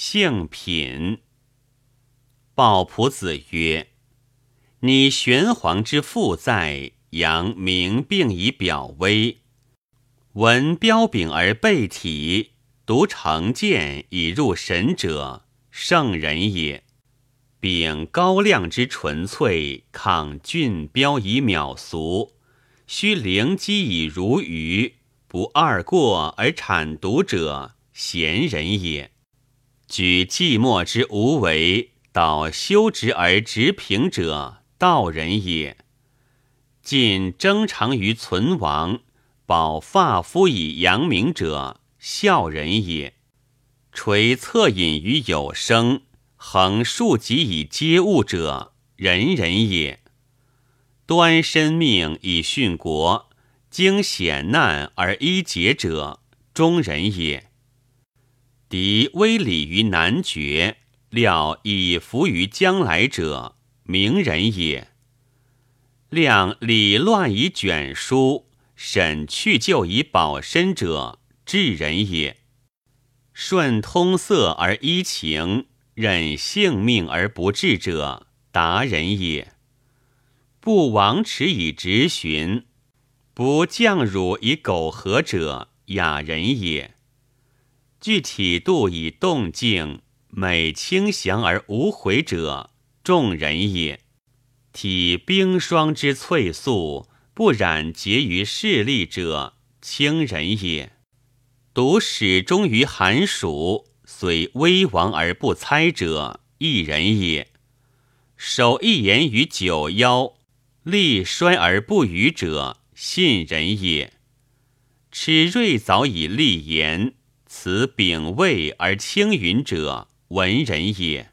性品。鲍仆子曰：“你玄黄之父在，扬名病以表威。闻彪炳而备体，独成剑以入神者，圣人也。秉高亮之纯粹，抗峻彪以秒俗，须灵机以如鱼，不二过而产毒者，贤人也。举寂寞之无为。”导修直而直平者，道人也；尽争长于存亡，保发肤以扬名者，孝人也；垂恻隐于有生，横竖己以接物者，仁人也；端身命以殉国，经险难而依节者，忠人也；敌威礼于难绝。料以服于将来者，明人也；量理乱以卷书，审去旧以保身者，智人也；顺通塞而依情，忍性命而不治者，达人也；不王耻以直循，不降辱以苟合者，雅人也；具体度以动静。美清祥而无悔者，众人也；体冰霜之翠素，不染结于势利者，清人也；独始终于寒暑，虽危亡而不猜者，一人也；守一言于九夭，力衰而不语者，信人也；耻锐早以立言，此秉位而轻云者。文人也，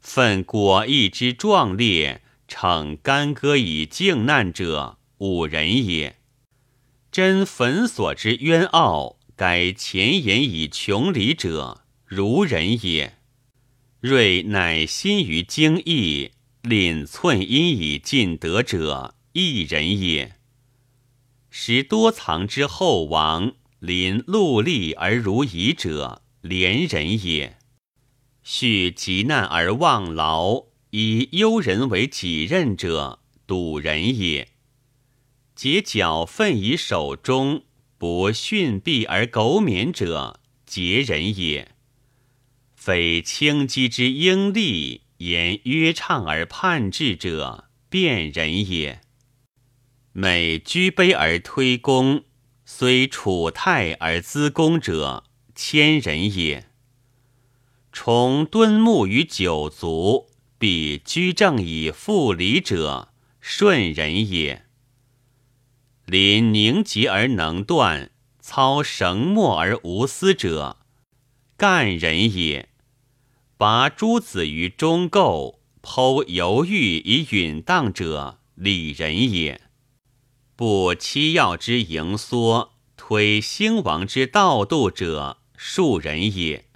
奋果毅之壮烈，逞干戈以靖难者，武人也；真焚所之冤傲，改前言以穷理者，儒人也；锐乃心于精义，凛寸阴以尽德者，义人也；识多藏之后王，临戮力而如夷者，廉人也。恤急难而忘劳，以忧人为己任者，笃人也；结角愤以守忠，不逊避而苟免者，节人也；非轻机之应利，言约畅而叛志者，辩人也；每居卑而推恭，虽处泰而资恭者，谦人也。崇敦睦于九族，必居正以复礼者，顺人也；临凝结而能断，操绳墨而无私者，干人也；拔诸子于中垢，剖犹豫以允当者，礼人也；不欺要之盈缩，推兴亡之道度者，庶人也。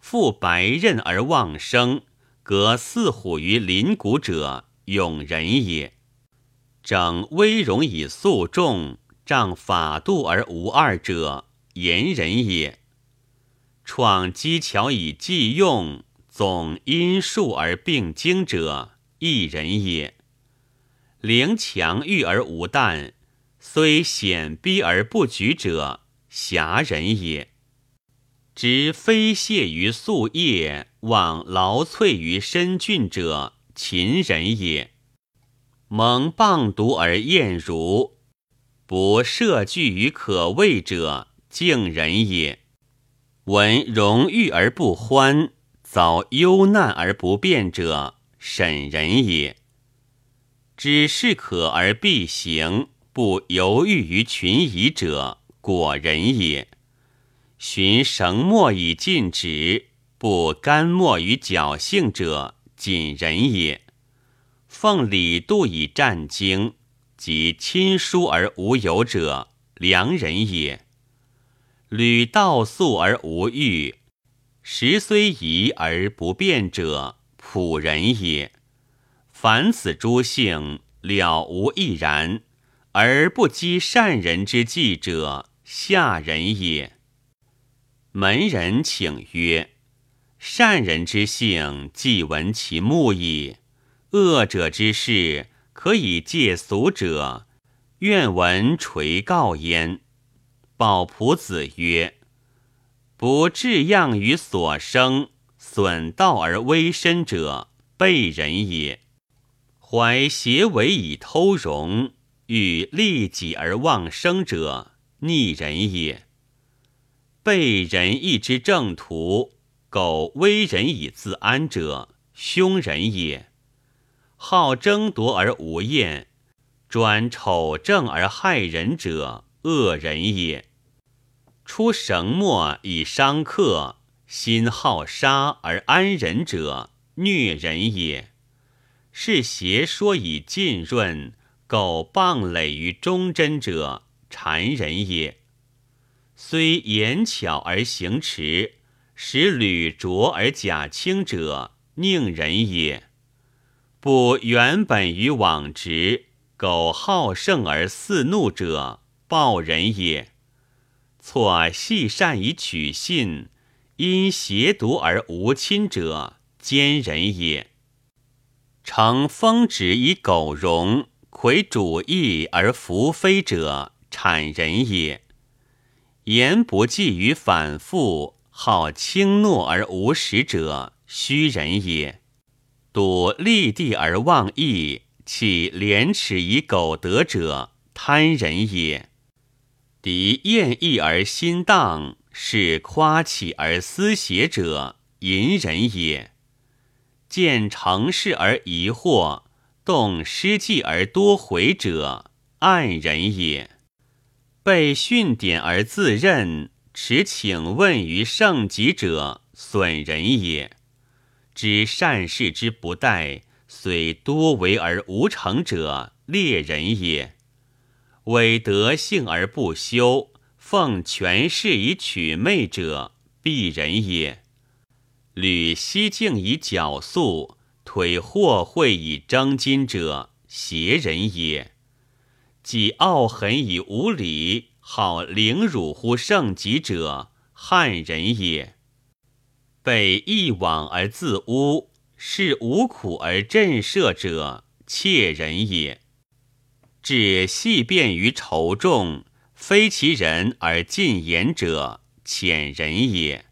复白刃而忘生，隔四虎于林谷者，勇人也；整威容以肃众，仗法度而无二者，言人也；创机巧以济用，总因术而并精者，一人也；灵强欲而无惮，虽险逼而不举者，侠人也。执飞屑于素叶，望劳瘁于深峻者，秦人也；蒙棒毒而厌儒，不设惧于可畏者，敬人也；闻荣誉而不欢，遭忧难而不变者，审人也；知适可而必行，不犹豫于群疑者，果人也。寻绳墨以尽止，不干墨于侥幸者，谨人也；奉礼度以战经，及亲疏而无有者，良人也；履道素而无欲，时虽宜而不变者，朴人也。凡此诸性，了无亦然，而不积善人之计者，下人也。门人请曰：“善人之性，既闻其目矣；恶者之事，可以戒俗者，愿闻垂告焉。保仆子曰：“不至样于所生，损道而危身者，悖人也。怀邪伪以偷容，欲利己而忘生者，逆人也。悖仁义之正途，苟危人以自安者，凶人也。好争夺而无厌，专丑正而害人者，恶人也。出绳墨以伤客，心好杀而安人者，虐人也。是邪说以浸润，苟谤累于忠贞者，谗人也。虽言巧而行迟，使履拙而假轻者，佞人也。不原本于往直，苟好胜而肆怒者，暴人也。错细善以取信，因邪毒而无亲者，奸人也。乘风止以苟容，魁主义而弗非者，谄人也。言不济于反复，好轻诺而无实者，虚人也。笃立地而忘义，弃廉耻以苟得者，贪人也。敌厌义而心荡，是夸起而思邪者，淫人也；见成事而疑惑，动失计而多悔者，暗人也；被训典而自任，持请问于圣己者，损人也；知善事之不待，虽多为而无成者，劣人也。伪德性而不修，奉权势以取媚者，鄙人也；履西境以矫素，推祸会以争金者，邪人也；既傲狠以无礼，好凌辱乎圣己者，汉人也；被一往而自污，是无苦而震慑者，怯人也。至细便于仇众，非其人而进言者，浅人也；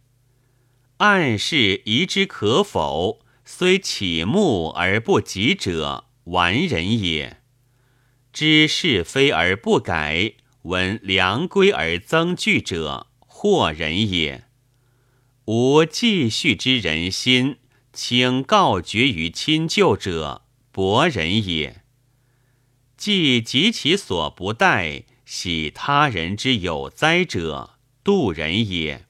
暗示疑之可否，虽起目而不及者，完人也；知是非而不改，闻良规而增惧者，惑人也；无继续之人心，请告绝于亲旧者，薄人也。既及其所不待，喜他人之有灾者，妒人也；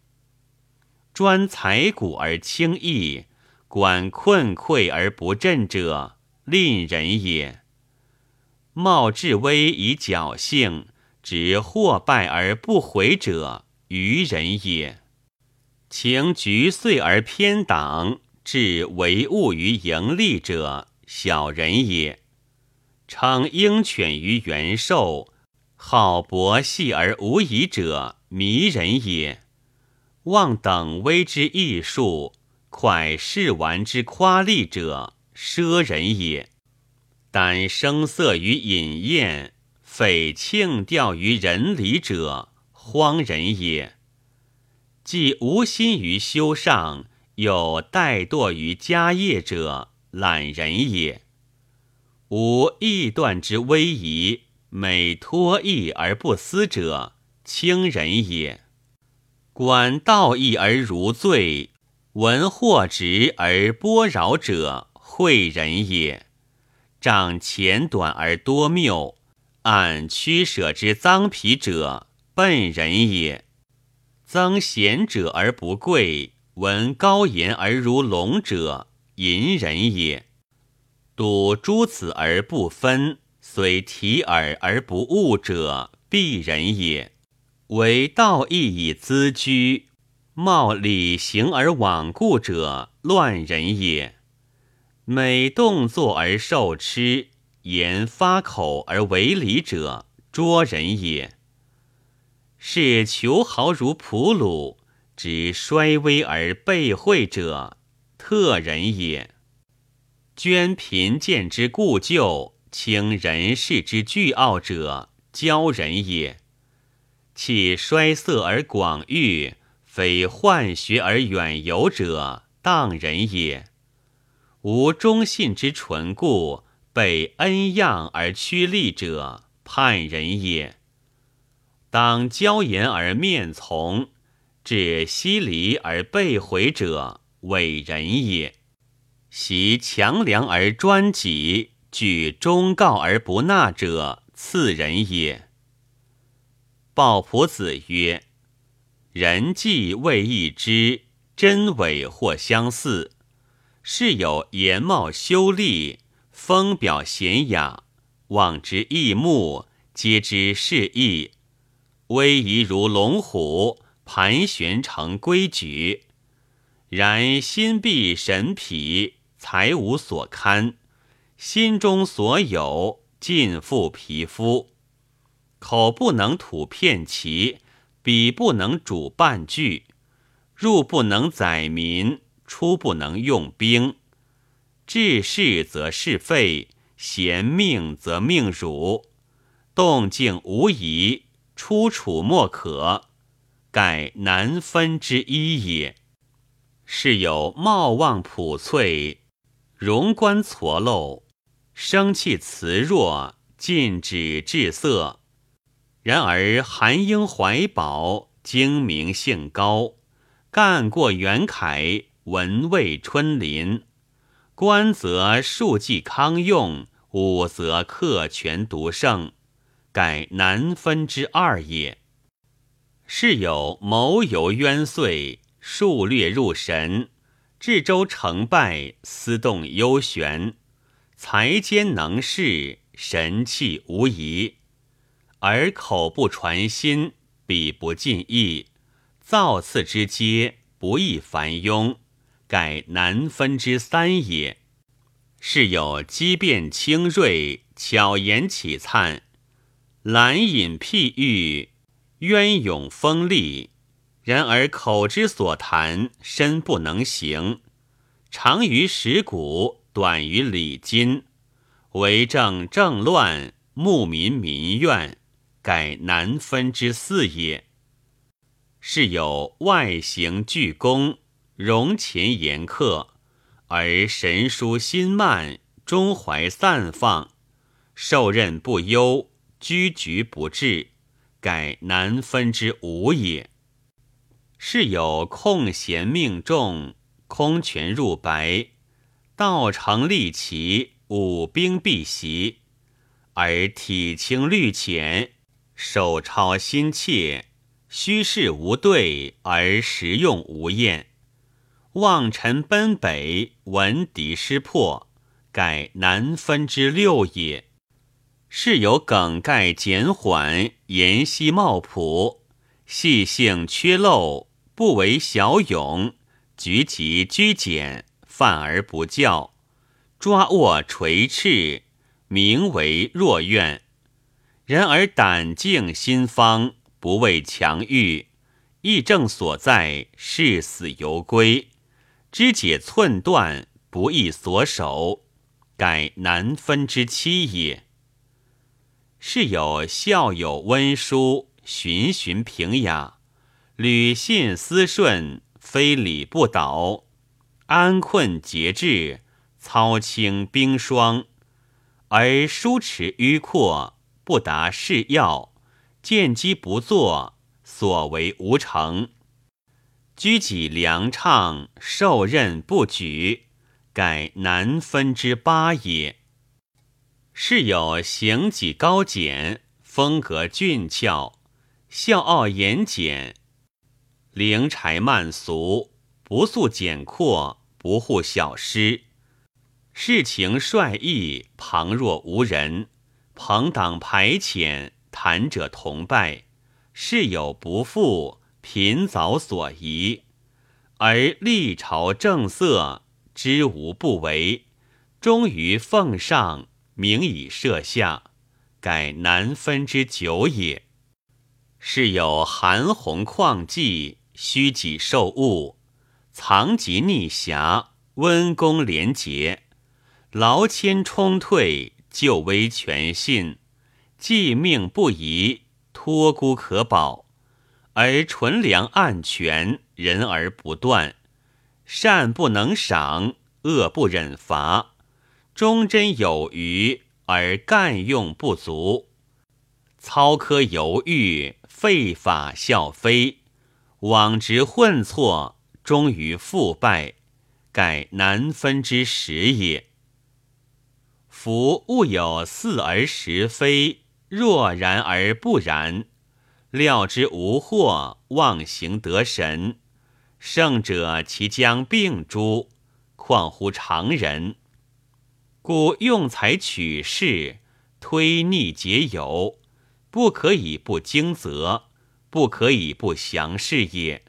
专财谷而轻易，管困匮而不振者，吝人也；冒至危以侥幸，执祸败而不悔者，愚人也；情局遂而偏党，置唯物于盈利者，小人也。称鹰犬于元兽，好博戏而无疑者，迷人也；望等威之艺术，蒯试玩之夸丽者，奢人也；胆声色于饮宴，匪庆吊于人礼者，荒人也；既无心于修上，又怠惰于家业者，懒人也。无义断之威仪，每托义而不思者，轻人也；管道义而如罪，闻祸直而波扰者，惠人也；长浅短而多谬，按驱舍之脏皮者，笨人也；增贤者而不贵，闻高言而如龙者，淫人也。睹诸此而不分，随提耳而不悟者，鄙人也；为道义以资居，冒礼行而罔顾者，乱人也；每动作而受吃，言发口而为礼者，拙人也。是求豪如仆虏，知衰微而备惠者，特人也。捐贫贱之故旧，轻人世之巨傲者，骄人也。弃衰色而广欲，非患学而远游者，当人也。无忠信之纯故，被恩样而趋利者，叛人也。当骄言而面从，至西离而背回者，伪人也。习强梁而专己，举忠告而不纳者，次人也。鲍仆子曰：“人既未易之，真伪或相似。是有颜貌修丽，风表娴雅，望之异目，皆知是异。威仪如龙虎，盘旋成规矩。然心必神疲。”才无所堪，心中所有尽付皮肤，口不能吐片旗，笔不能主半句，入不能载民，出不能用兵。治事则是废，贤命则命辱，动静无疑，出处莫可，盖难分之一也。是有貌望朴粹。容观挫漏，生气辞弱，禁止至色。然而韩英怀宝，精明性高，干过元凯，文卫春林。官则数记康用，武则克权独胜，盖难分之二也。是有谋游渊岁，数略入神。治州成败，思动幽玄，才兼能事，神气无疑。而口不传心，笔不尽意，造次之阶，不易繁庸，盖难分之三也。是有机变清锐，巧言启灿，览隐譬喻，渊涌锋利。然而口之所谈，身不能行；长于石鼓，短于礼金。为政政乱，牧民民怨，改难分之四也。是有外形具恭，容前严刻，而神疏心慢，中怀散放，受任不忧，居局不治，改难分之五也。是有空闲命重，空权入白，道成利奇，武兵必袭，而体轻虑浅，手抄心切，虚事无对，而实用无厌。望尘奔北，闻敌失破，盖难分之六也。是有梗概简缓，言稀冒朴，细性缺漏。不为小勇，举己居简，犯而不教，抓握垂翅，名为若怨。人而胆静心方，不畏强欲，义正所在，视死犹归，肢解寸断，不易所守，改难分之七也。是有孝友温书，循循平雅。履信思顺，非礼不倒；安困节制，操清冰霜。而书持迂阔，不达事要；见机不作，所为无成。居己良畅，受任不举，改难分之八也。是有行己高简，风格俊俏，笑傲严简。灵柴慢俗，不素简阔，不护小师。事情率意，旁若无人。朋党排遣，谈者同败。事有不复，频早所宜。而历朝正色，知无不为。终于奉上，名以设下，改难分之久也。是有韩红旷迹。虚己受物，藏疾逆侠，温公廉洁，劳谦冲退，救危全信，济命不移，托孤可保，而纯良暗权，仁而不断，善不能赏，恶不忍罚，忠贞有余，而干用不足，操科犹豫，废法效非。枉直混错，终于腐败，盖难分之时也。夫物有似而实非，若然而不然，料之无惑，妄行得神。圣者其将病诸，况乎常人？故用才取势，推逆皆有，不可以不惊责。不可以不详视也。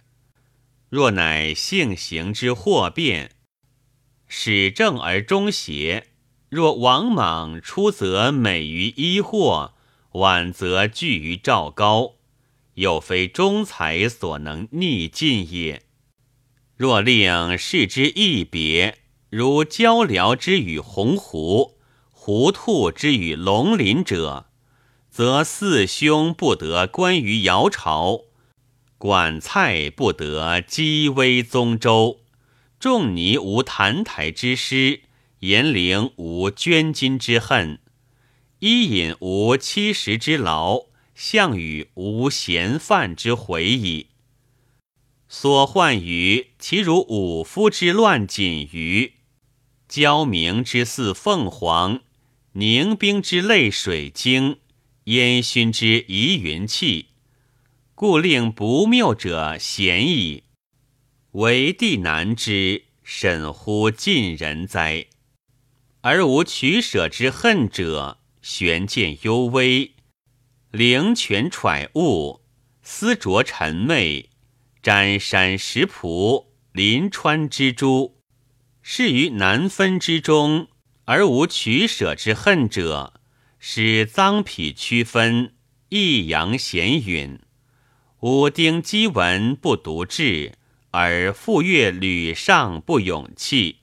若乃性行之祸变，始正而终邪；若王莽出则美于衣货，晚则惧于赵高，又非忠才所能逆进也。若令视之异别，如鹪鹩之与鸿鹄，狐兔之与龙鳞者。则四兄不得关于尧朝，管蔡不得积威宗周，仲尼无澹台之师，颜陵无捐金之恨，伊尹无七十之劳，项羽无嫌犯之悔矣。所患于其如武夫之乱锦于，焦明之似凤凰，凝冰之泪水晶。烟熏之疑云气，故令不谬者嫌矣。为帝难之，甚乎尽人哉？而无取舍之恨者，悬见幽微，灵泉揣物，思着沉昧，沾山石仆，临川之珠，是于难分之中，而无取舍之恨者。使脏脾区分，抑阳咸允。武丁积文不独志，而傅乐吕尚不勇气。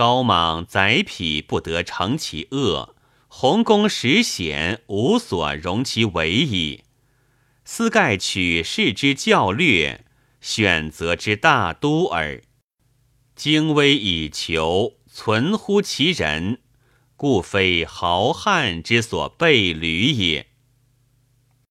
高莽宰匹不得成其恶，洪公实显无所容其为矣。斯盖取士之教略，选择之大都耳。精微以求，存乎其人。故非豪汉之所备履也。